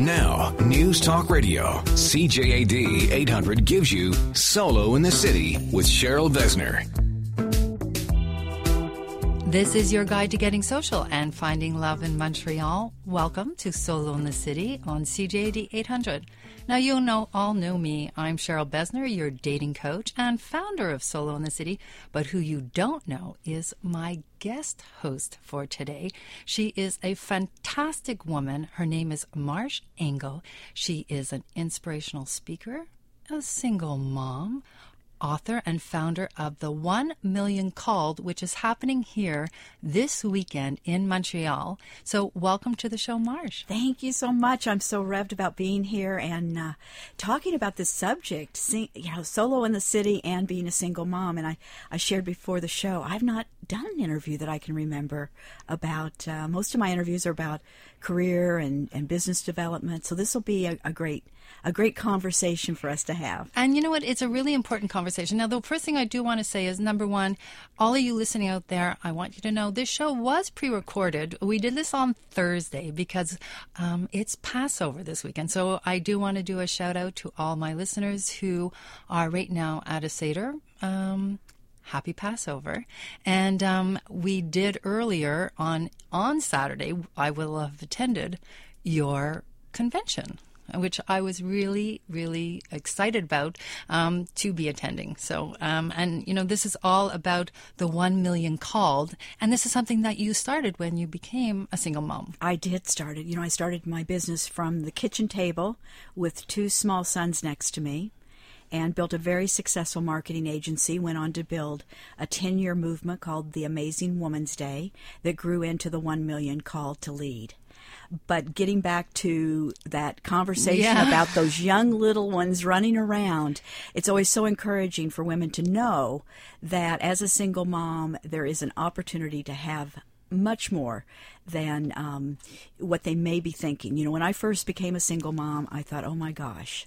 Now, News Talk Radio, CJAD 800 gives you Solo in the City with Cheryl Besner. This is your guide to getting social and finding love in Montreal. Welcome to Solo in the City on CJAD 800. Now, you know all know me. I'm Cheryl Besner, your dating coach and founder of Solo in the City. But who you don't know is my guest host for today. She is a fantastic woman. Her name is Marsh Engle. She is an inspirational speaker, a single mom, author and founder of the 1 Million Called, which is happening here this weekend in Montreal. So, welcome to the show, Marsh. Thank you so much. I'm so revved about being here and uh, talking about this subject, sing, you know, solo in the city and being a single mom. And I, I shared before the show, I've not done an interview that I can remember about. Uh, most of my interviews are about career and, and business development. So this will be a, a great a great conversation for us to have. And you know what? It's a really important conversation. Now, the first thing I do want to say is number one, all of you listening out there, I want you to know this show was pre recorded. We did this on Thursday because um, it's Passover this weekend. So I do want to do a shout out to all my listeners who are right now at a Seder. Um, happy Passover. And um, we did earlier on on Saturday. I will have attended your convention which I was really, really excited about um, to be attending. So, um, and you know, this is all about the one million called, and this is something that you started when you became a single mom. I did start it. You know, I started my business from the kitchen table with two small sons next to me and built a very successful marketing agency, went on to build a 10 year movement called the Amazing Woman's Day that grew into the 1 million call to lead. But getting back to that conversation yeah. about those young little ones running around, it's always so encouraging for women to know that as a single mom, there is an opportunity to have much more than um, what they may be thinking. You know, when I first became a single mom, I thought, oh my gosh,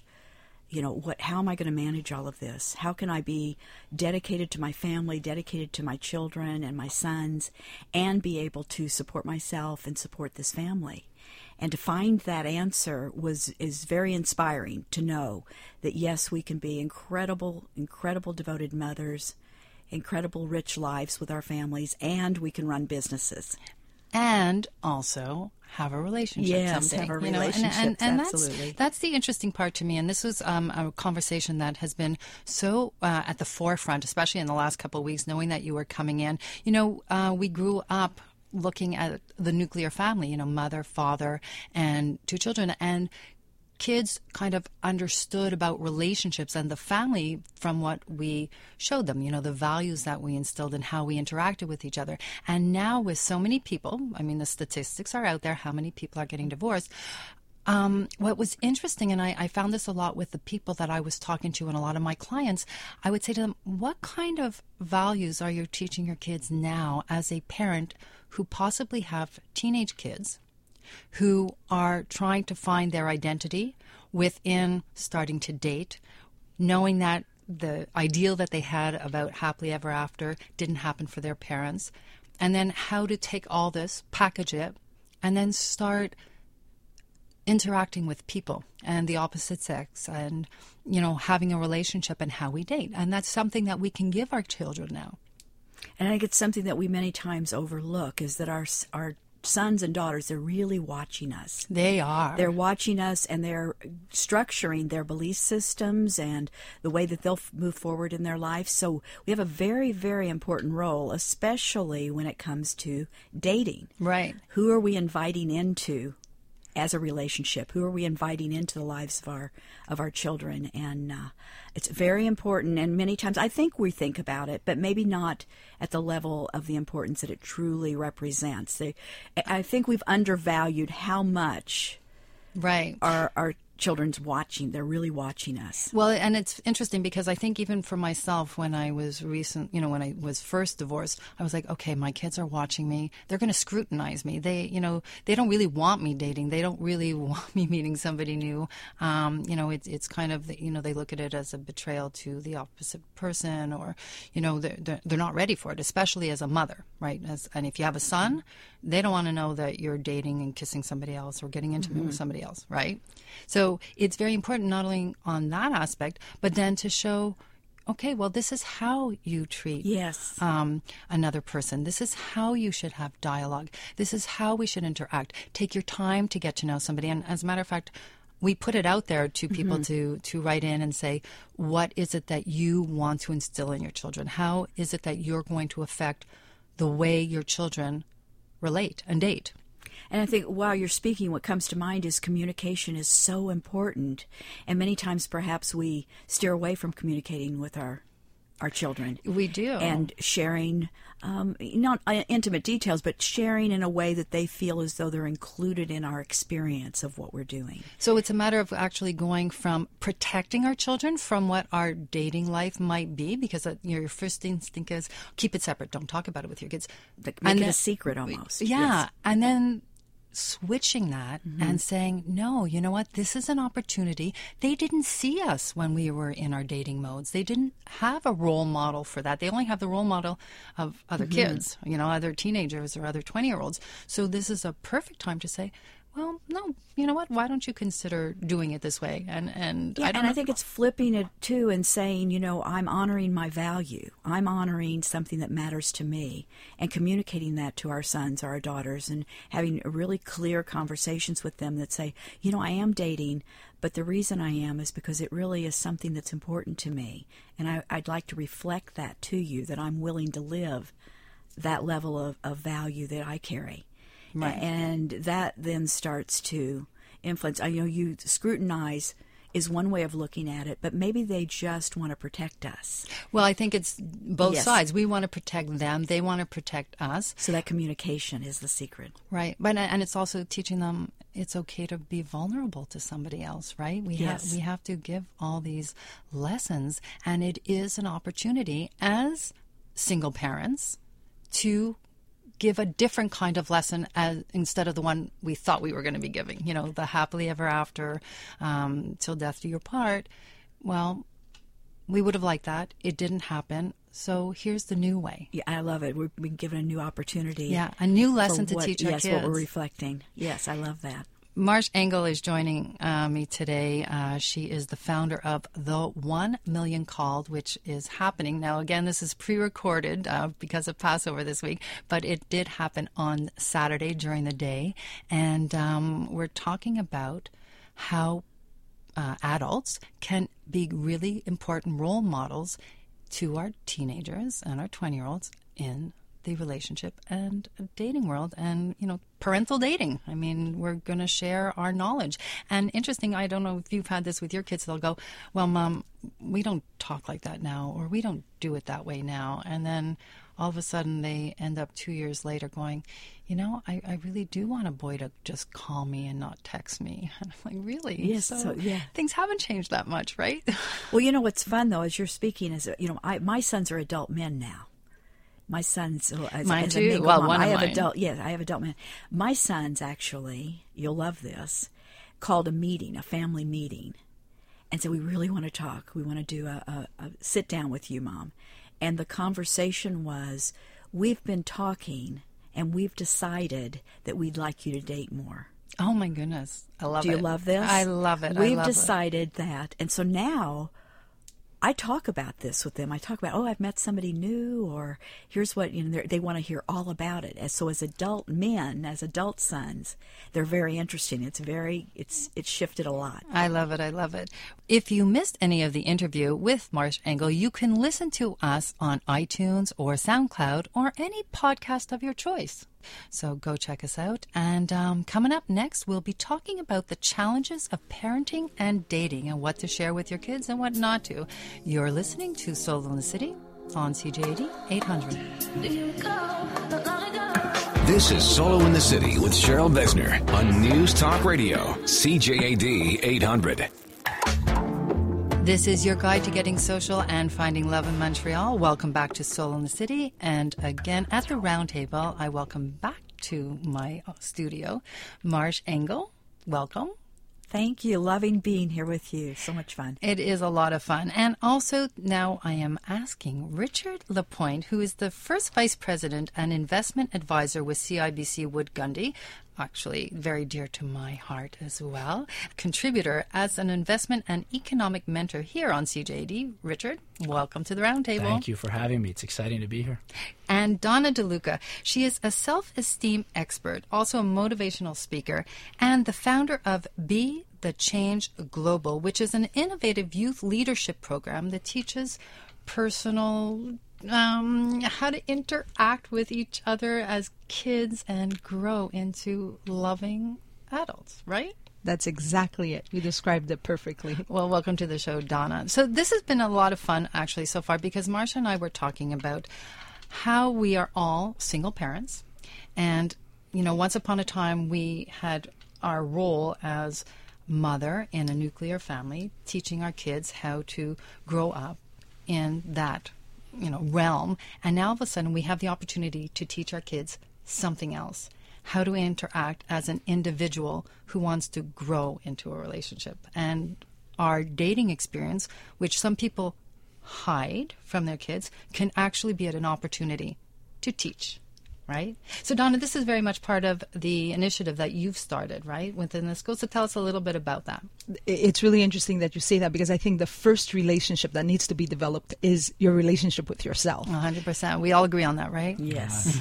you know what how am i going to manage all of this? How can i be dedicated to my family dedicated to my children and my sons and be able to support myself and support this family? And to find that answer was is very inspiring to know that yes we can be incredible incredible devoted mothers incredible rich lives with our families and we can run businesses and also have a relationship yes, someday. have a relationship. Know? And, and, and absolutely. That's, that's the interesting part to me. And this was um, a conversation that has been so uh, at the forefront, especially in the last couple of weeks, knowing that you were coming in. You know, uh, we grew up looking at the nuclear family, you know, mother, father, and two children. And kids kind of understood about relationships and the family from what we showed them, you know, the values that we instilled and how we interacted with each other. And now, with so many people, I mean, the statistics are out there how many people are getting divorced. Um, what was interesting, and I, I, found this a lot with the people that I was talking to and a lot of my clients, I would say to them, What kind of values are you teaching your kids now as a parent who possibly have teenage kids? Who are trying to find their identity within starting to date, knowing that the ideal that they had about happily ever after didn't happen for their parents, and then how to take all this, package it, and then start interacting with people and the opposite sex and you know having a relationship and how we date. And that's something that we can give our children now. And I think it's something that we many times overlook is that our our sons and daughters, they're really watching us. They are. They're watching us and they're structuring their belief systems and the way that they'll move forward in their life. So we have a very, very important role, especially when it comes to dating. Right. Who are we inviting into as a relationship? Who are we inviting into the lives of our of our children? And uh, it's very important. And many times, I think we think about it, but maybe not at the level of the importance that it truly represents. They, I think we've undervalued how much right our our children's watching. They're really watching us. Well, and it's interesting because I think even for myself, when I was recent, you know, when I was first divorced, I was like, okay, my kids are watching me. They're going to scrutinize me. They, you know, they don't really want me dating. They don't really want me meeting somebody new. Um, you know, it's it's kind of, you know, they look at it as a betrayal to the opposite person, or, you know, they're they're, they're not ready for it, especially as a mother, right? As and if you have a son, they don't want to know that you're dating and kissing somebody else or getting intimate Mm-hmm. with somebody else, right? So it's very important not only on that aspect, but then to show, okay, well, this is how you treat Yes. um, another person. This is how you should have dialogue. This is how we should interact. Take your time to get to know somebody. And as a matter of fact, we put it out there to people to to write in and say, what is it that you want to instill in your children? How is it that you're going to affect the way your children relate and date? And I think while you're speaking, what comes to mind is communication is so important. And many times, perhaps, we steer away from communicating with our our children. We do. And sharing, um, not uh, intimate details, but sharing in a way that they feel as though they're included in our experience of what we're doing. So it's a matter of actually going from protecting our children from what our dating life might be, because uh, your first instinct is keep it separate, don't talk about it with your kids. Like, make And it then- a secret almost. Yeah, Yes. and then switching that Mm-hmm. and saying, no, you know what? This is an opportunity. They didn't see us when we were in our dating modes. They didn't have a role model for that. They only have the role model of other Mm-hmm. kids, you know, other teenagers or other 20 year olds. So this is a perfect time to say, well, no, you know what? Why don't you consider doing it this way? And and Yeah, I don't and I think it's flipping it too and saying, you know, I'm honoring my value. I'm honoring something that matters to me and communicating that to our sons or our daughters and having really clear conversations with them that say, you know, I am dating, but the reason I am is because it really is something that's important to me. And I, I'd like to reflect that to you, that I'm willing to live that level of, of value that I carry. Right. And that then starts to influence. I know you scrutinize is one way of looking at it, but maybe they just want to protect us. well, I think it's both Yes. sides. We want to protect them. They want to protect us. So that communication is the secret. Right, but and it's also teaching them it's okay to be vulnerable to somebody else, right? We Yes. have we have to give all these lessons, and it is an opportunity as single parents to give a different kind of lesson as instead of the one we thought we were going to be giving. You know, the happily ever after, um, till death do your part. Well, we would have liked that. It didn't happen. So here's the new way. Yeah, I love it. We're being given a new opportunity. Yeah, a new lesson to what- teach our yes, kids. what we're reflecting. Yes, I love that. Marsh Engle is joining uh, me today. Uh, she is the founder of The One Million Called, which is happening. Now, again, this is pre recorded uh, because of Passover this week, but it did happen on Saturday during the day. And um, we're talking about how uh, adults can be really important role models to our teenagers and our 20 year olds in the relationship and dating world and you know parental dating. I mean we're going to share our knowledge. And interesting i don't know if you've had this with your kids. They'll go well mom we don't talk like that now or we don't do it that way now. And then all of a sudden they end up two years later going you know i, I really do want a boy to just call me and not text me. And i'm like really? Yes, so, yeah. things haven't changed that much right? Well, you know what's fun though, as you're speaking, is you know, I, my sons are adult men now. My sons, as, Mine as too. Well, mom, one I have mine. adult. Yes, I have adult men. My sons actually, you'll love this, called a meeting, a family meeting, and said we really want to talk. We want to do a, a, a sit down with you, mom. And the conversation was, we've been talking, and we've decided that we'd like you to date more. oh my goodness i love Do you love this? i love it We've love it. decided that. And so now I talk about this with them. I talk about, oh, I've met somebody new, or here's what, you know, they're- want to hear all about it. And so as adult men, as adult sons, they're very interesting. It's very, it's, it's shifted a lot. I love it. I love it. If you missed any of the interview with Marsh Engle, you can listen to us on iTunes or SoundCloud or any podcast of your choice. So go check us out. And um, coming up next, we'll be talking about the challenges of parenting and dating and what to share with your kids and what not to. You're listening to Solo in the City on CJAD 800. This is Solo in the City with Cheryl Besner on News Talk Radio, CJAD 800. This is your guide to getting social and finding love in Montreal. Welcome back to Solo in the City. And again, at the roundtable, I welcome back to my studio Marsh Engle. Welcome. Thank you. Loving being here with you. So much fun. It is a lot of fun. And also, now I am asking Richard Lapointe, who is the first vice president and investment advisor with CIBC Wood Gundy, actually very dear to my heart as well, contributor as an investment and economic mentor here on CJD. Richard, welcome to the roundtable. Thank you for having me. It's exciting to be here. And Donna DeLuca. She is a self esteem expert, also a motivational speaker, and the founder of Be the Change Global, which is an innovative youth leadership program that teaches personal um, how to interact with each other as kids and grow into loving adults, right? That's exactly it. You described it perfectly. Well, welcome to the show, Donna. So, this has been a lot of fun actually so far because Marsha and I were talking about how we are all single parents. And, you know, once upon a time we had our role as mother in a nuclear family, teaching our kids how to grow up in that you know realm and now all of a sudden we have the opportunity to teach our kids something else. How to interact as an individual who wants to grow into a relationship? And our dating experience which some people hide from their kids can actually be an opportunity to teach right? So, Donna, this is very much part of the initiative that you've started, right, within the school. So, tell us a little bit about that. It's really interesting that you say that because I think the first relationship that needs to be developed is your relationship with yourself. 100%. We all agree on that, right? Yes.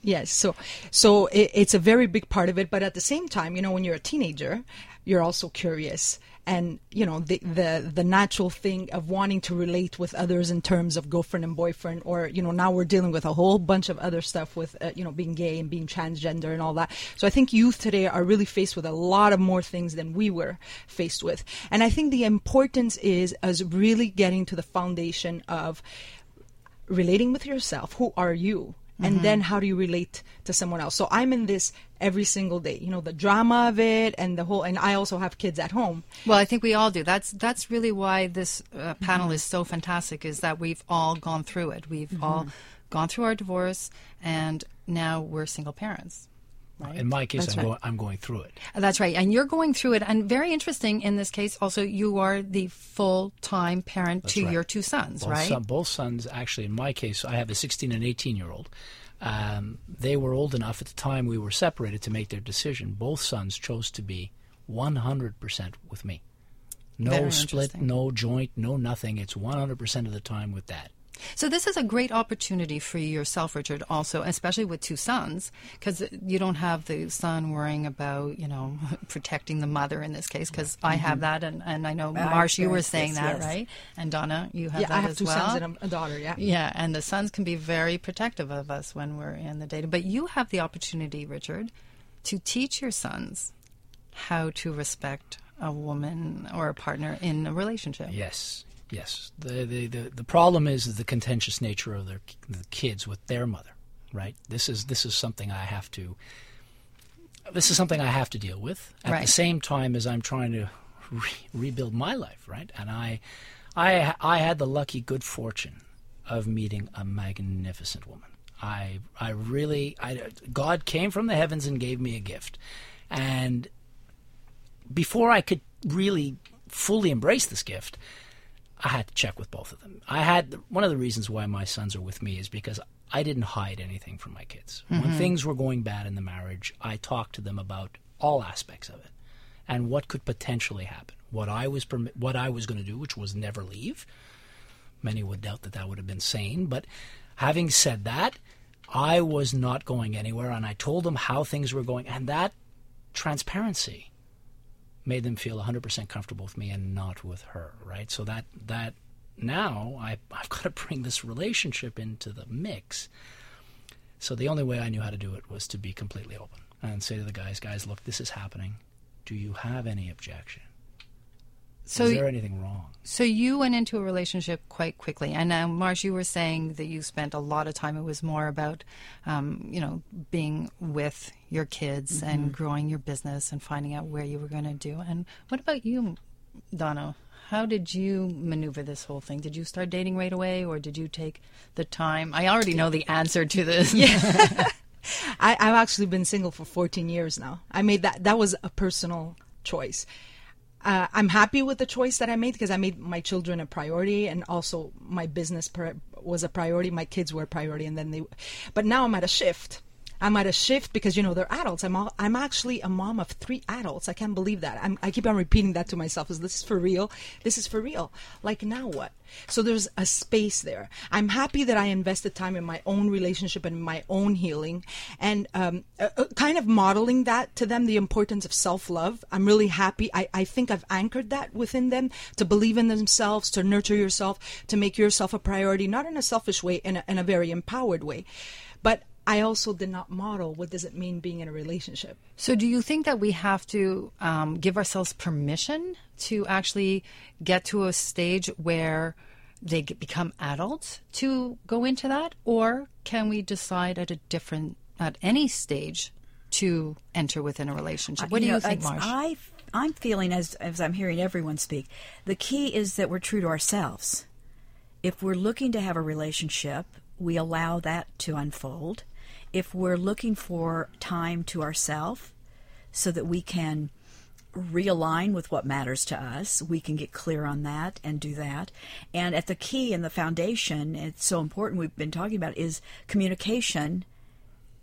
Yes, so so it, it's a very big part of it, but at the same time, you know, when you're a teenager, you're also curious, and you know the the the natural thing of wanting to relate with others in terms of girlfriend and boyfriend, or you know now we're dealing with a whole bunch of other stuff with uh, you know being gay and being transgender and all that. So I think youth today are really faced with a lot of more things than we were faced with, and I think the importance is as really getting to the foundation of relating with yourself. Who are you? And Mm-hmm. then how do you relate to someone else so i'm in this every single day you know the drama of it and the whole and i also have kids at home Well, I think we all do. That's that's really why this uh, panel is so fantastic. Is that we've all gone through it. We've all gone through our divorce, and now we're single parents. Right. In my case, I'm, right. going, I'm going through it. That's right. And you're going through it. And very interesting in this case, also, you are the full time parent to right. your two sons, Both, right? son, both sons, actually, in my case, I have a 16 and 18 year old. Um, they were old enough at the time we were separated to make their decision. Both sons chose to be 100% with me. No Very split, no joint, no nothing. It's 100% of the time with dad. So this is a great opportunity for yourself, Richard, also, especially with two sons, because you don't have the son worrying about, you know, protecting the mother in this case, because I have mm-hmm. that, and, and I know, I Marsh, you were saying this, that, yes. right? And Donna, you have yeah that i have as two well. sons and a, a daughter yeah Yeah, and the sons can be very protective of us when we're in the data. But you have the opportunity, Richard, to teach your sons how to respect a woman or a partner in a relationship. Yes, yes. The the, the, the problem is the contentious nature of their the kids with their mother, right? This is this is something I have to. This is something I have to deal with at Right. the same time as I'm trying to re- rebuild my life, right? And I, I I had the lucky good fortune of meeting a magnificent woman. I I really I God came from the heavens and gave me a gift, and before I could really fully embrace this gift, I had to check with both of them. I had one of the reasons why my sons are with me is because I didn't hide anything from my kids. When mm-hmm. things were going bad in the marriage, I talked to them about all aspects of it and what could potentially happen. What I was permi- what I was going to do, which was never leave. Many would doubt that that would have been sane, but having said that, I was not going anywhere, and I told them how things were going, and that transparency made them feel 100% comfortable with me and not with her, right? So that that now I I've got to bring this relationship into the mix. So the only way I knew how to do it was to be completely open and say to the guys, guys, look, this is happening. Do you have any objection? So is there anything wrong? So you went into a relationship quite quickly, and now, Marsh, you were saying that you spent a lot of time. It was more about, um, you know, being with your kids Mm-hmm. and growing your business and finding out where you were going to do. And what about you, Donna? How did you maneuver this whole thing? Did you start dating right away, or did you take the time? I already know the answer to this. I, I've actually been single for 14 years now. I made that. That was a personal choice. Uh, I'm happy with the choice that I made because I made my children a priority and also my business was a priority. My kids were a priority, and then they. But now I'm at a shift. I'm at a shift because you know they're adults. I'm all, I'm actually a mom of three adults. I can't believe that. I'm, I keep on repeating that to myself. Is this is for real? This is for real. Like now what? So there's a space there. I'm happy that I invested time in my own relationship and my own healing, and um, uh, uh, kind of modeling that to them the importance of self love. I'm really happy. I, I think I've anchored that within them to believe in themselves, to nurture yourself, to make yourself a priority, not in a selfish way, in a, in a very empowered way. But I also did not model what does it mean being in a relationship. So, do you think that we have to um, give ourselves permission to actually get to a stage where they get, become adults to go into that, or can we decide at a different at any stage to enter within a relationship? What you do know, you think, it's- Marsh? I, I'm feeling as as I'm hearing everyone speak. The key is that we're true to ourselves. If we're looking to have a relationship, we allow that to unfold. If we're looking for time to ourselves, so that we can realign with what matters to us. We can get clear on that and do that. And at the key and the foundation, it's so important we've been talking about is communication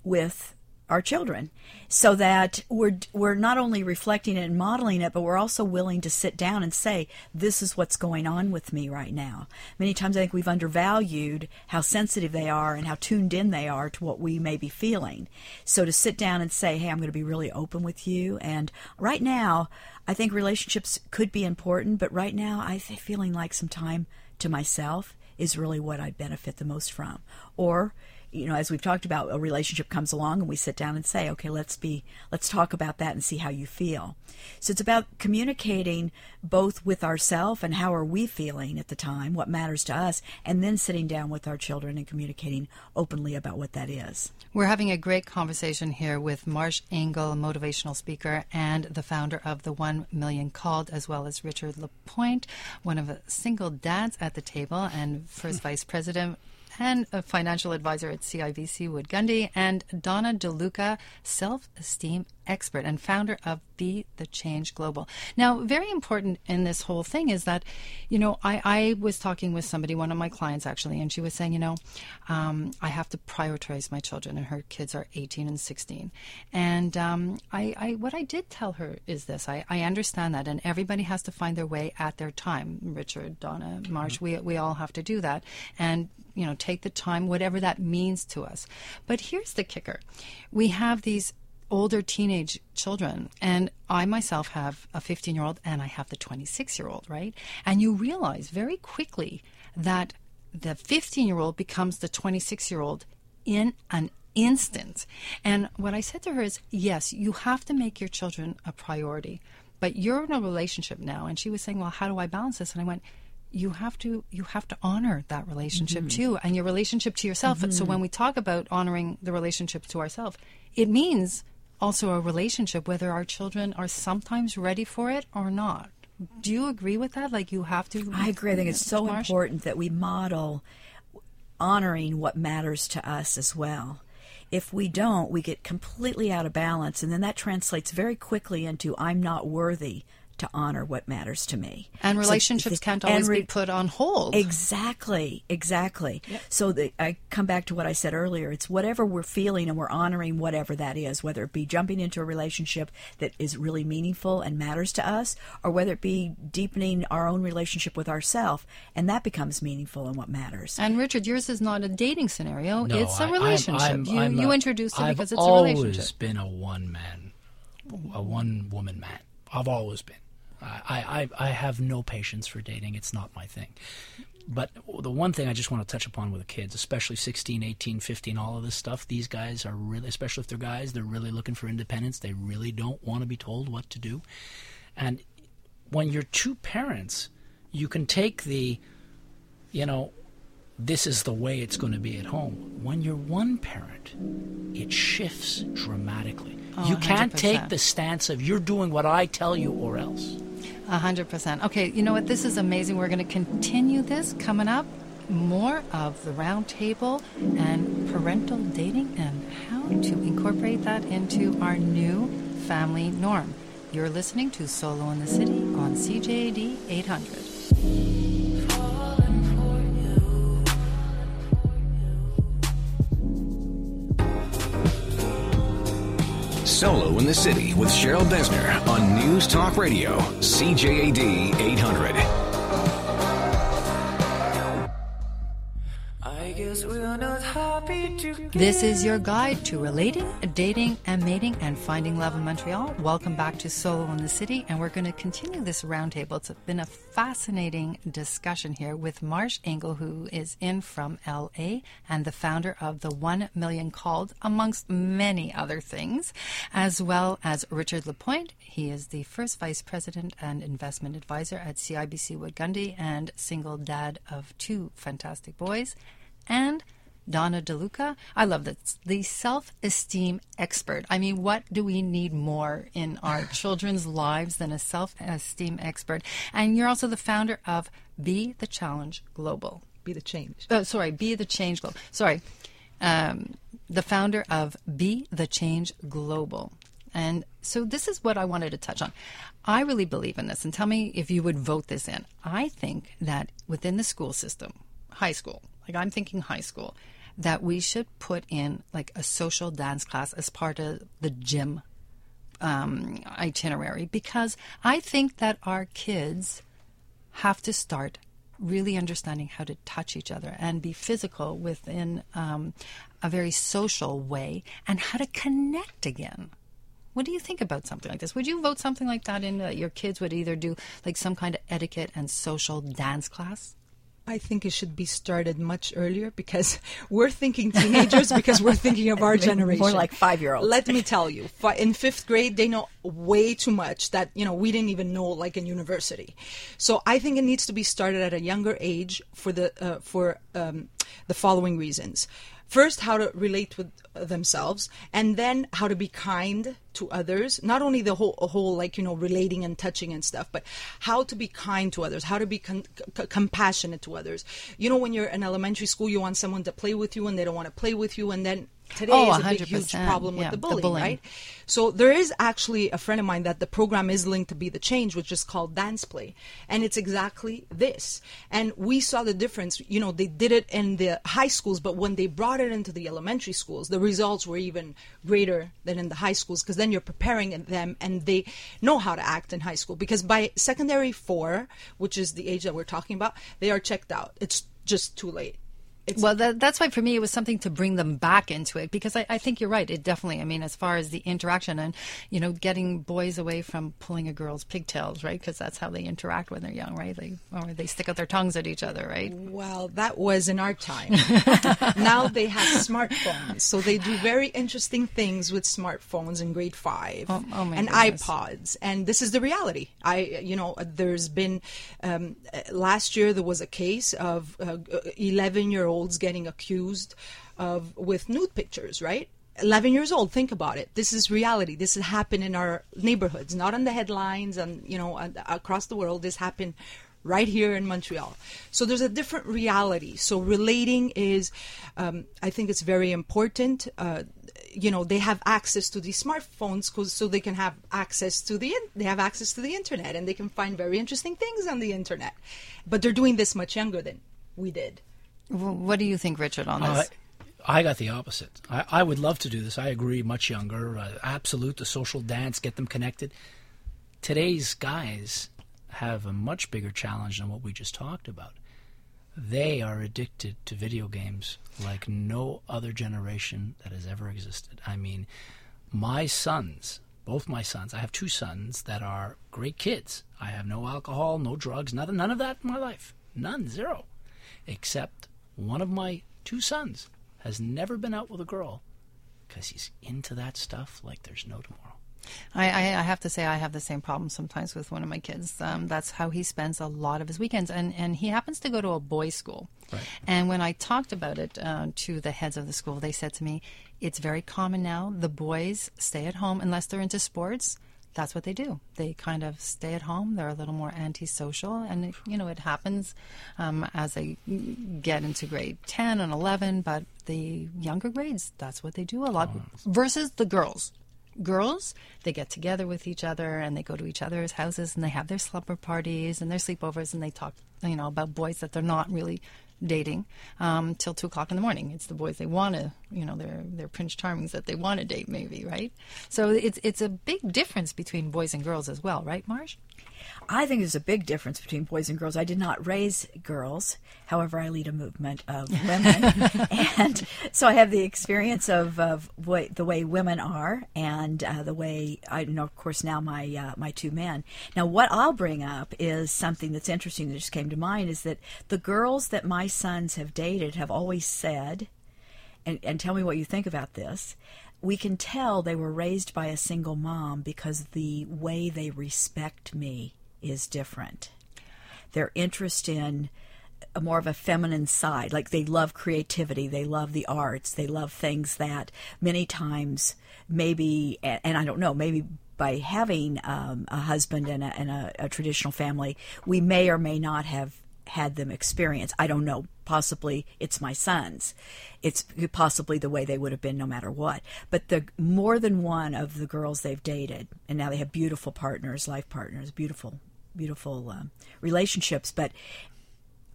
with our children. So that we're we're not only reflecting it and modeling it but we're also willing to sit down and say this is what's going on with me right now. Many times i think we've undervalued how sensitive they are and how tuned in they are to what we may be feeling. So to sit down and say hey i'm going to be really open with you and right now i think relationships could be important but right now i think feeling like some time to myself is really what i benefit the most from. Or you know, as we've talked about, a relationship comes along and we sit down and say, okay, let's be, let's talk about that and see how you feel. So it's about communicating both with ourselves and how are we feeling at the time, what matters to us, and then sitting down with our children and communicating openly about what that is. We're having a great conversation here with Marsh Engle, a motivational speaker and the founder of the One Million Called, as well as Richard Lapointe, one of the single dads at the table and first vice president and a financial advisor at CIBC Wood Gundy, and Donna DeLuca, self esteem expert and founder of Be the Change Global. Now, very important in this whole thing is that, you know, I, I was talking with somebody, one of my clients actually, and she was saying, you know, um, I have to prioritize my children, and her kids are 18 and 16. And um, I, I, what I did tell her is this I, I understand that, and everybody has to find their way at their time. Richard, Donna, Marsh, we, we all have to do that. And you know, take the time, whatever that means to us. But here's the kicker we have these older teenage children, and I myself have a 15 year old and I have the 26 year old, right? And you realize very quickly that the 15 year old becomes the 26 year old in an instant. And what I said to her is yes, you have to make your children a priority, but you're in a relationship now. And she was saying, well, how do I balance this? And I went, you have to you have to honor that relationship Mm-hmm. too and your relationship to yourself so when we talk about honoring the relationship to ourselves it means also a relationship whether our children are sometimes ready for it or not do you agree with that like you have to I agree. I think it's so Marsh? important that we model honoring what matters to us as well. If we don't, we get completely out of balance, and then that translates very quickly into I'm not worthy to honor what matters to me. and So relationships th- can't and always re- be put on hold Exactly, exactly. So the, I come back to what I said earlier. It's whatever we're feeling and we're honoring whatever that is, whether it be jumping into a relationship that is really meaningful and matters to us, or whether it be deepening our own relationship with ourselves, and that becomes meaningful and what matters. and richard yours is not a dating scenario No, it's a I- I'm- relationship I'm- you, I'm you a- introduced it I've because it's a relationship. I've always been a one man, a one woman man. I've always been. I, I, I have no patience for dating. It's not my thing. But the one thing I just want to touch upon with the kids, especially 16, 18, 15, all of this stuff, these guys are really, especially if they're guys, they're really looking for independence. They really don't want to be told what to do. And when you're two parents, you can take the, you know, this is the way it's going to be at home. When you're one parent, it shifts dramatically. Oh, you can't 100%. take the stance of you're doing what I tell you or else. A hundred percent. Okay, you know what? This is amazing. We're going to continue this coming up. More of the roundtable and parental dating and how to incorporate that into our new family norm. You're listening to Solo in the City on CJAD 800. Solo in the City with Cheryl Besner on News Talk Radio, CJAD 800. This is your guide to relating, dating, and mating and finding love in Montreal. Welcome back to Solo in the City, and we're going to continue this roundtable. It's been a fascinating discussion here with Marsh Engle, who is in from LA and the founder of the 1 Million Called, amongst many other things, as well as Richard Lapointe. He is the first vice president and investment advisor at CIBC Wood Gundy and single dad of two fantastic boys. And Donna DeLuca. I love that. The self esteem expert. I mean, what do we need more in our children's lives than a self esteem expert? And you're also the founder of Be the Challenge Global. Be the change. Oh, sorry, Be the Change Global. Sorry. Um, the founder of Be the Change Global. And so this is what I wanted to touch on. I really believe in this, and tell me if you would vote this in. I think that within the school system, high school, like I'm thinking high school, that we should put in like a social dance class as part of the gym um, itinerary because I think that our kids have to start really understanding how to touch each other and be physical within um, a very social way and how to connect again. What do you think about something like this? Would you vote something like that in? Uh, your kids would either do like some kind of etiquette and social dance class? I think it should be started much earlier because we're thinking teenagers because we're thinking of our generation. More like five-year-olds. Let me tell you, in fifth grade, they know way too much that you know we didn't even know like in university. So I think it needs to be started at a younger age for the uh, for um, the following reasons. First, how to relate with themselves, and then how to be kind to others. Not only the whole, whole like you know relating and touching and stuff, but how to be kind to others, how to be con- c- compassionate to others. You know, when you're in elementary school, you want someone to play with you, and they don't want to play with you, and then today Oh, is a big huge problem with Yeah, the the bullying, bullying. right? So there is actually a friend of mine that the program is linked to be the change, which is called dance play, and it's exactly this. And we saw the difference. You know, they did it in the high schools, but when they brought it into the elementary schools, the results were even greater than in the high schools because then you're preparing them and they know how to act in high school. Because by secondary four, which is the age that we're talking about, they are checked out. It's just too late. It's Well, that, that's why for me it was something to bring them back into it because I, I think you're right. It definitely, I mean, as far as the interaction and, you know, getting boys away from pulling a girl's pigtails, right? Because that's how they interact when they're young, right? They, or they stick out their tongues at each other, right? Well, that was in our time. now they have smartphones, so they do very interesting things with smartphones in grade five Oh- oh and goodness. iPods. And this is the reality. I, you know, there's been um, last year there was a case of uh, 11 year olds getting accused of with nude pictures, right? 11 years old think about it this is reality this has happened in our neighborhoods not on the headlines and you know across the world this happened right here in Montreal. So there's a different reality. So relating is, um, I think it's very important. Uh, you know, they have access to these smartphones so they can have access to the in- they have access to the internet and they can find very interesting things on the internet. But they're doing this much younger than we did. What do you think, Richard, on Uh, this? I got the opposite. I, I would love to do this. I agree, much younger. Uh, absolute, the social dance, get them connected. Today's guys have a much bigger challenge than what we just talked about. They are addicted to video games like no other generation that has ever existed. I mean, my sons, both my sons, I have two sons that are great kids. I have no alcohol, no drugs, nothing, none of that in my life. None, zero. Except one of my two sons has never been out with a girl because he's into that stuff like there's no tomorrow. I, I, I have to say I have the same problem sometimes with one of my kids. Um, that's how he spends a lot of his weekends, and and he happens to go to a boys' school. And when I talked about it uh, to the heads of the school, they said to me, "It's very common now. The boys stay at home unless they're into sports." That's what they do. They kind of stay at home. They're a little more antisocial, and it, you know it happens um, as they get into grade ten and eleven. But the younger grades, that's what they do a lot. Versus the girls, girls, they get together with each other and they go to each other's houses and they have their slumber parties and their sleepovers and they talk, you know, about boys that they're not really dating um, till two o'clock in the morning. It's the boys they want to, you know, they're they're Prince Charmings that they want to date, maybe, right? So it's it's a big difference between boys and girls as well, right, Marsh? I think there's a big difference between boys and girls. I did not raise girls. However, I lead a movement of women. and so I have the experience of, of what, the way women are and uh, the way, I know, of course, now my, uh, my two men. Now, what I'll bring up is something that's interesting that just came to mind is that the girls that my sons have dated have always said, and, and tell me what you think about this, we can tell they were raised by a single mom because the way they respect me is different. Their interest in more of a feminine side, like they love creativity, they love the arts, they love things that many times maybe, and I don't know, maybe by having um, a husband and, a, and a, a traditional family, we may or may not have had them experience. I don't know. Possibly it's my sons. It's possibly the way they would have been no matter what. But the more than one of the girls they've dated, and now they have beautiful partners, life partners, beautiful, beautiful um, relationships. But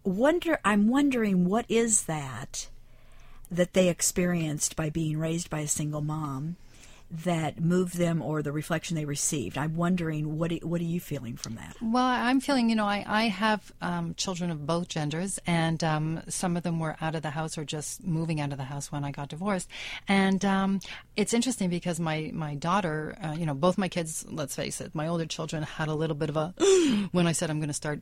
wonder, I'm wondering what is that that they experienced by being raised by a single mom that moved them or the reflection they received. I'm wondering what what are you feeling from that? Well, I'm feeling you know I I have um, children of both genders, and um, some of them were out of the house or just moving out of the house when I got divorced, and um, it's interesting because my my daughter, uh, you know, both my kids, let's face it, my older children had a little bit of a when I said I'm going to start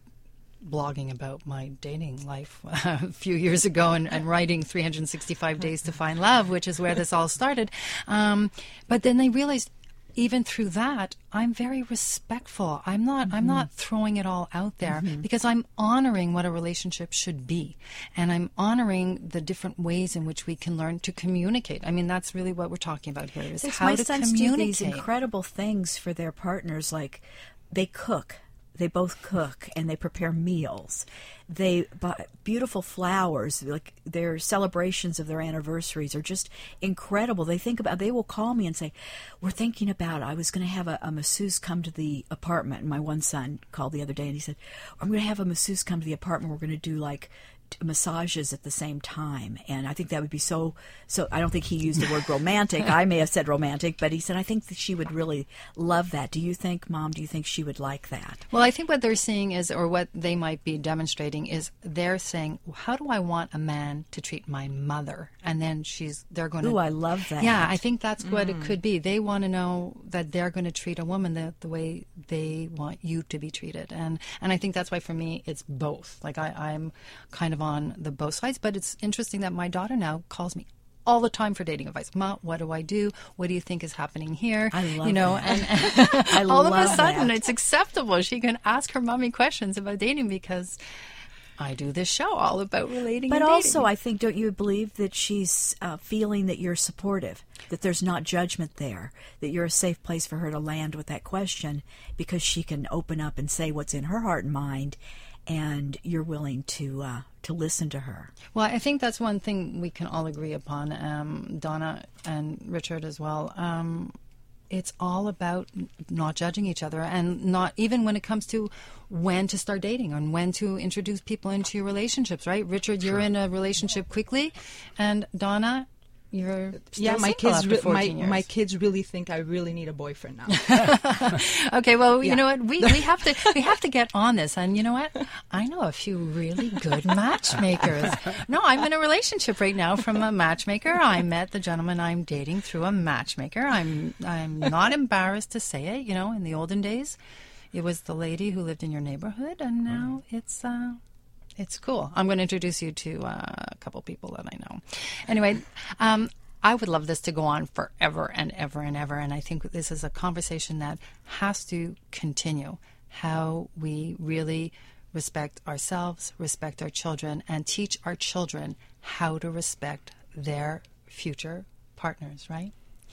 blogging about my dating life a few years ago and, and, writing 365 Days to Find Love, which is where this all started. Um, but then they realized even through that i'm very respectful i'm not mm-hmm. i'm not throwing it all out there mm-hmm. because i'm honoring what a relationship should be and i'm honoring the different ways in which we can learn to communicate i mean that's really what we're talking about here is how my to sons communicate do these incredible things for their partners like they cook they both cook and they prepare meals. They buy beautiful flowers. Like their celebrations of their anniversaries are just incredible. They think about. They will call me and say, "We're thinking about. I was going to have a, a masseuse come to the apartment." And my one son called the other day and he said, "I'm going to have a masseuse come to the apartment. We're going to do like massages at the same time. And i think that would be so so i don't think he used the word romantic. I may have said romantic but he said i think that she would really love that. Do you think mom do you think she would like that? Well i think what they're seeing is or what they might be demonstrating is they're saying how do i want a man to treat my mother? And then she's they're going to i love that. Yeah i think that's mm. what it mm. could be. They want to know that they're going to treat a woman the, the way they want you to be treated. And and i think that's why for me it's both. Like i i'm kind of on the both sides. But it's interesting that my daughter now calls me all the time for dating advice. Ma, what do I do? What do you think is happening here? I love you know, that. and all of a sudden that. it's acceptable. She can ask her mommy questions about dating because I do this show all about relating. But also, I think, don't you believe that she's uh, feeling that you're supportive, that there's not judgment there, that you're a safe place for her to land with that question because she can open up and say what's in her heart and mind, and you're willing to uh, to listen to her. Well, I think that's one thing we can all agree upon, um, Donna and Richard as well. Um, it's all about not judging each other and not even when it comes to when to start dating and when to introduce people into your relationships right richard you're in a relationship quickly and donna you're yeah my kids re- my, years. my kids really think i really need a boyfriend now. Okay well yeah. you know what? We, we have to we have to get on this. And you know what? I know a few really good matchmakers. No i'm in a relationship right now from a matchmaker. I met the gentleman i'm dating through a matchmaker. I'm i'm not embarrassed to say it. You know in the olden days it was the lady who lived in your neighborhood and now it's uh it's cool. I'm going to introduce you to uh, a couple people that I know. Anyway, um, I would love this to go on forever and ever and ever. And I think this is a conversation that has to continue how we really respect ourselves, respect our children, and teach our children how to respect their future partners, right?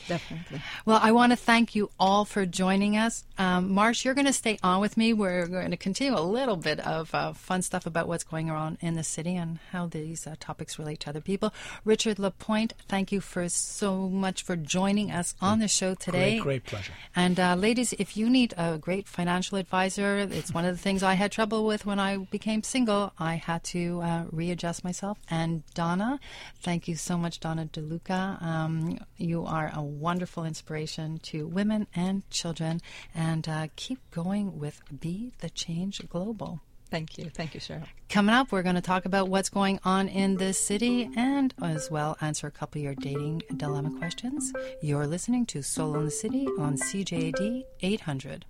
Definitely. Well, I want to thank you all for joining us. Um, Marsh, you're going to stay on with me. We're going to continue a little bit of uh, fun stuff about what's going on in the city and how these uh, topics relate to other people. Richard Lapointe, thank you for so much for joining us on the show today. Great, great pleasure. And uh, ladies, if you need a great financial advisor, it's one of the things I had trouble with when I became single. I had to uh, readjust myself. And Donna, thank you so much, Donna DeLuca. Um, you are a wonderful inspiration to women and children. And uh, keep going with Be the Change Global. Thank you. Thank you, Cheryl. Coming up, we're going to talk about what's going on in this city and as well answer a couple of your dating dilemma questions. You're listening to Solo in the City on CJAD 800.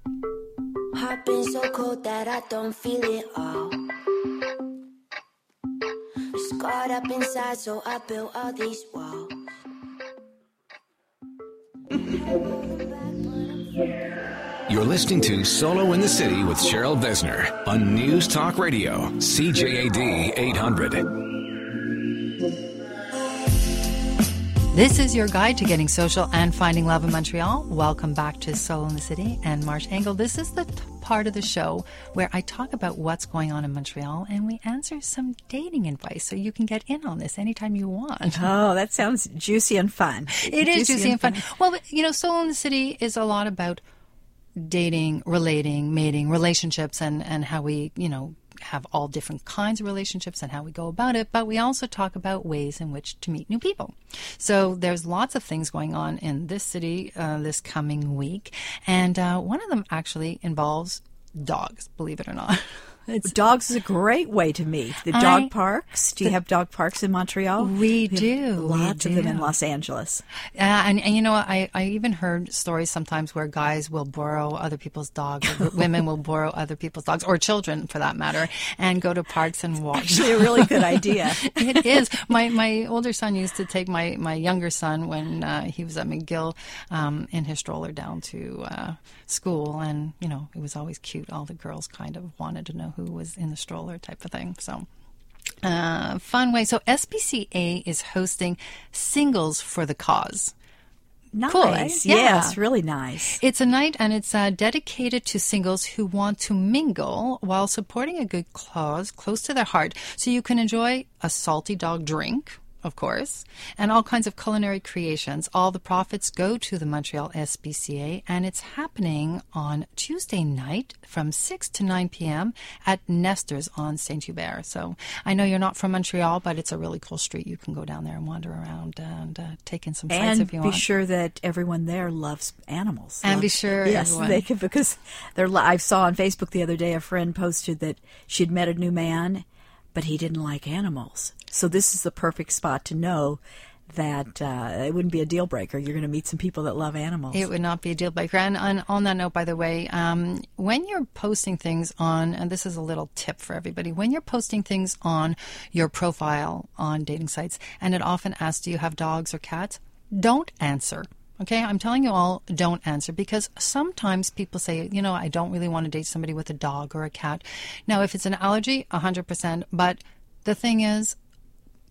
Heart been so cold that I don't feel it all. Scarred up inside, so I built all these walls. You're listening to Solo in the City with Cheryl Besner on News Talk Radio, CJAD 800. This is your guide to getting social and finding love in Montreal. Welcome back to Solo in the City and Marsh Engle. This is the part of the show where I talk about what's going on in Montreal and we answer some dating advice so you can get in on this anytime you want. Oh, that sounds juicy and fun. It is juicy and fun. Well, you know, Solo in the City is a lot about dating, relating, mating, relationships, and, and how we, you know, have all different kinds of relationships and how we go about it, but we also talk about ways in which to meet new people. So there's lots of things going on in this city uh, this coming week, and uh, one of them actually involves dogs, believe it or not. It's, Dogs is a great way to meet. The I- dog parks. Do you have dog parks in Montreal? We do, we Lots of them in. Los Angeles. Uh, and, and you know, I, I even heard stories sometimes where guys will borrow other people's dogs, women will borrow other people's dogs, or children for that matter, and go to parks and walk. Actually, a really good idea. it is. My my older son used to take my my younger son when uh, he was at McGill um, in his stroller down to uh, school, and you know it was always cute. All the girls kind of wanted to know who was in the stroller, type of thing. So. Uh, fun way. So SPCA is hosting Singles for the Cause. Nice. Cool? Yeah. Yes, really nice. It's a night and it's uh, dedicated to singles who want to mingle while supporting a good cause close to their heart. So you can enjoy a salty dog drink, of course, and all kinds of culinary creations. All the profits go to the Montreal SPCA, and it's happening on Tuesday night from 6 to 9 p.m. at Nestor's on St. Hubert. So I know you're not from Montreal, but it's a really cool street. You can go down there and wander around and uh, take in some sights if you want. And be sure that everyone there loves animals. And be sure yes, everyone- they can because they're. I saw on Facebook the other day a friend posted that she'd met a new man, but he didn't like animals. So this is the perfect spot to know that uh, it wouldn't be a deal breaker. You're going to meet some people that love animals. It would not be a deal breaker. And on, on that note, by the way, um, when you're posting things on, and this is a little tip for everybody, when you're posting things on your profile on dating sites, and it often asks, do you have dogs or cats? Don't answer. Okay, I'm telling you all, don't answer because sometimes people say, you know, I don't really want to date somebody with a dog or a cat. Now, if it's an allergy, 100%. But the thing is,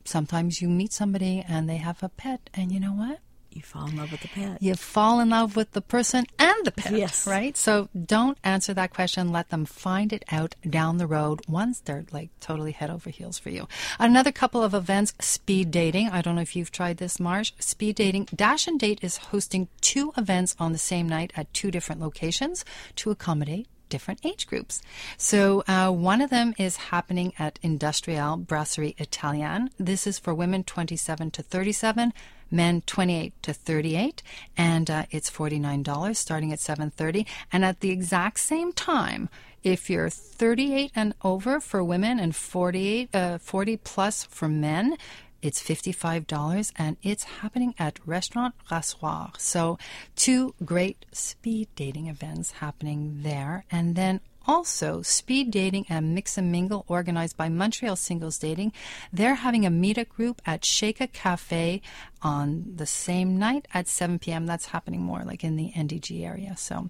sometimes you meet somebody and they have a pet, and you know what? You fall in love with the pet. you fall in love with the person and the pet. Yes. Right? So don't answer that question. Let them find it out down the road once they're like totally head over heels for you. Another couple of events, speed dating. I don't know if you've tried this, Marsh. Speed dating. Dash and Date is hosting two events on the same night at two different locations to accommodate different age groups. So uh, one of them is happening at Industrial Brasserie Italienne. This is for women 27 to 37, men 28 to 38, and uh, it's $49 starting at 7:30. And at the exact same time, if you're 38 and over for women and 48, uh, 40 plus for men, it's $55 and it's happening at Restaurant Rassoir. So, two great speed dating events happening there. And then also speed dating and mix and mingle organized by Montreal Singles Dating. They're having a meetup group at Shaka Cafe on the same night at 7 p.m. That's happening more like in the NDG area. So,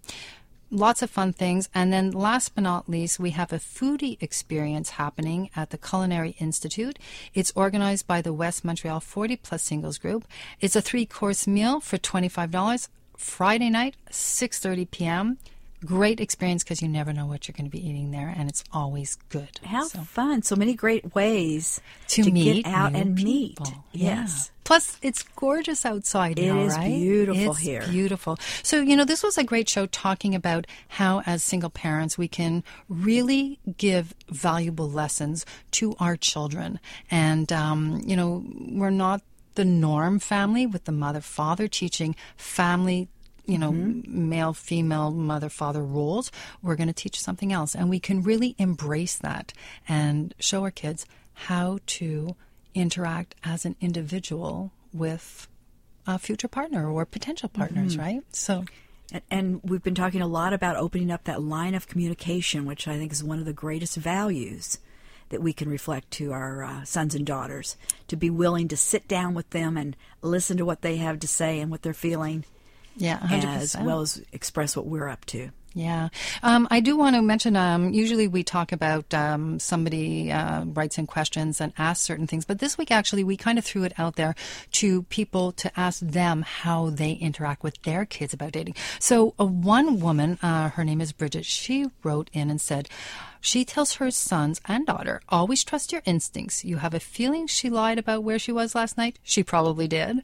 lots of fun things. And then last but not least, we have a foodie experience happening at the Culinary Institute. It's organized by the West Montreal 40 Plus Singles Group. It's a three course meal for $25. Friday night, 6:30 p.m. Great experience because you never know what you're going to be eating there, and it's always good. How So- fun! So many great ways to, to meet get out and meet. Yes. Yeah. Plus, it's gorgeous outside It now, is right? beautiful It's here. Beautiful. So, you know, this was a great show talking about how, as single parents, we can really give valuable lessons to our children. And, um, you know, we're not the norm family with the mother father teaching family you know, Mm-hmm. male, female, mother, father roles, we're going to teach something else. And we can really embrace that and show our kids how to interact as an individual with a future partner or potential partners, Mm-hmm. right? So, And, we've been talking a lot about opening up that line of communication, which I think is one of the greatest values that we can reflect to our uh, sons and daughters. To be willing to sit down with them and listen to what they have to say and what they're feeling, yeah, 100%. as well as express what we're up to. Yeah. Um, I do want to mention, um, usually we talk about um, somebody uh, writes in questions and asks certain things, but this week actually we kind of threw it out there to people to ask them how they interact with their kids about dating. So uh, one woman, uh, her name is Bridget, she wrote in and said, she tells her sons and daughter, always trust your instincts. You have a feeling she lied about where she was last night? She probably did.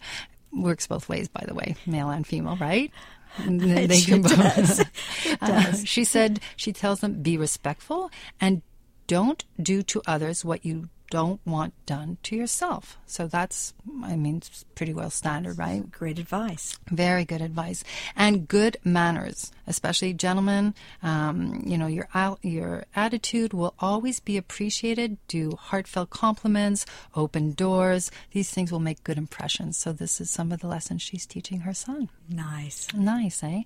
Works both ways, by the way, male and female, right? They It both- does. It uh, does. she said she tells them be respectful and don't do to others what you don't want done to yourself. So that's, I mean, it's pretty well standard, right? Great advice. Very good advice and good manners, especially gentlemen. Um, you know, your your attitude will always be appreciated. Do heartfelt compliments, open doors. These things will make good impressions. So this is some of the lessons she's teaching her son. Nice. Nice, eh?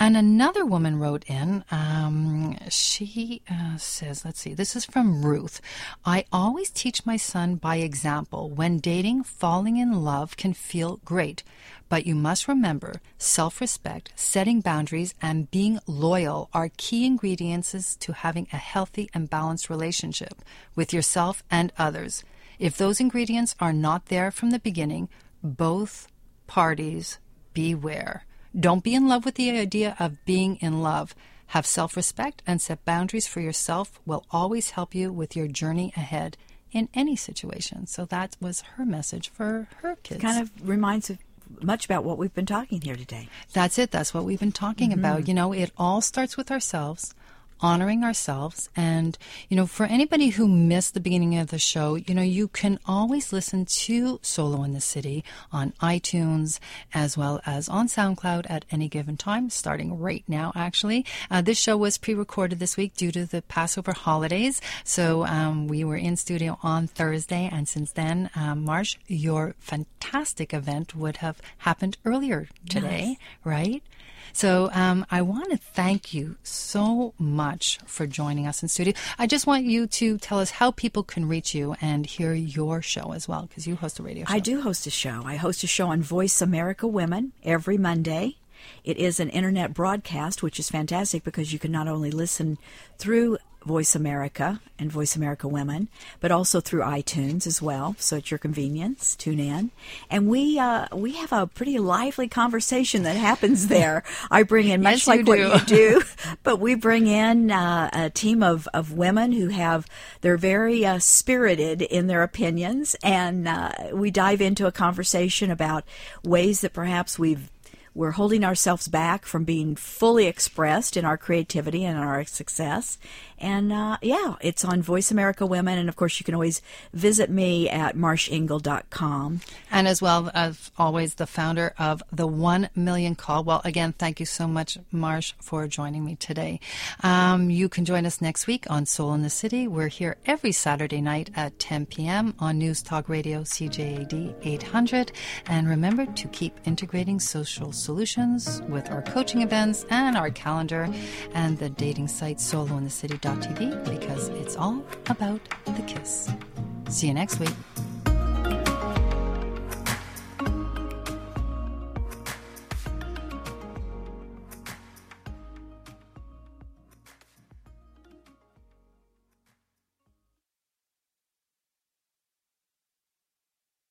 And another woman wrote in. Um, she uh, says, let's see, this is from Ruth. I always teach my son by example. When dating, falling in love can feel great, but you must remember self respect, setting boundaries, and being loyal are key ingredients to having a healthy and balanced relationship with yourself and others. If those ingredients are not there from the beginning, both parties beware. Don't be in love with the idea of being in love. Have self respect and set boundaries for yourself will always help you with your journey ahead in any situation. So that was her message for her kids. Kind of reminds of much about what we've been talking here today. That's it. That's what we've been talking mm-hmm. about. You know, it all starts with ourselves, honoring ourselves. And, you know, for anybody who missed the beginning of the show, you know, you can always listen to Solo in the City on iTunes as well as on SoundCloud at any given time, starting right now, actually. Uh, this show was pre recorded this week due to the Passover holidays. So um, we were in studio on Thursday. And since then, um, Marsh, your fantastic event would have happened earlier today, right? So um, I want to thank you so much for joining us in studio. I just want you to tell us how people can reach you and hear your show as well, because you host a radio show. I do host a show. I host a show on Voice America Women every Monday. It is an internet broadcast, which is fantastic because you can not only listen through Voice America and Voice America Women, but also through iTunes as well. So at your convenience, tune in, and we uh, we have a pretty lively conversation that happens there. I bring in much Yes, like what do. you do, but we bring in uh, a team of, of women who have they're very uh, spirited in their opinions, and uh, we dive into a conversation about ways that perhaps we've we're holding ourselves back from being fully expressed in our creativity and our success. And uh, yeah, it's on Voice America Women. And of course, you can always visit me at marshengle.com. And as well as always, the founder of the 1 Million Call. Well, again, thank you so much, Marsh, for joining me today. Um, you can join us next week on Solo in the City. We're here every Saturday night at 10 p.m. on News Talk Radio CJAD 800. And remember to keep integrating social solutions with our coaching events and our calendar and the dating site solointhecity.tv because it's all about the kiss. See you next week.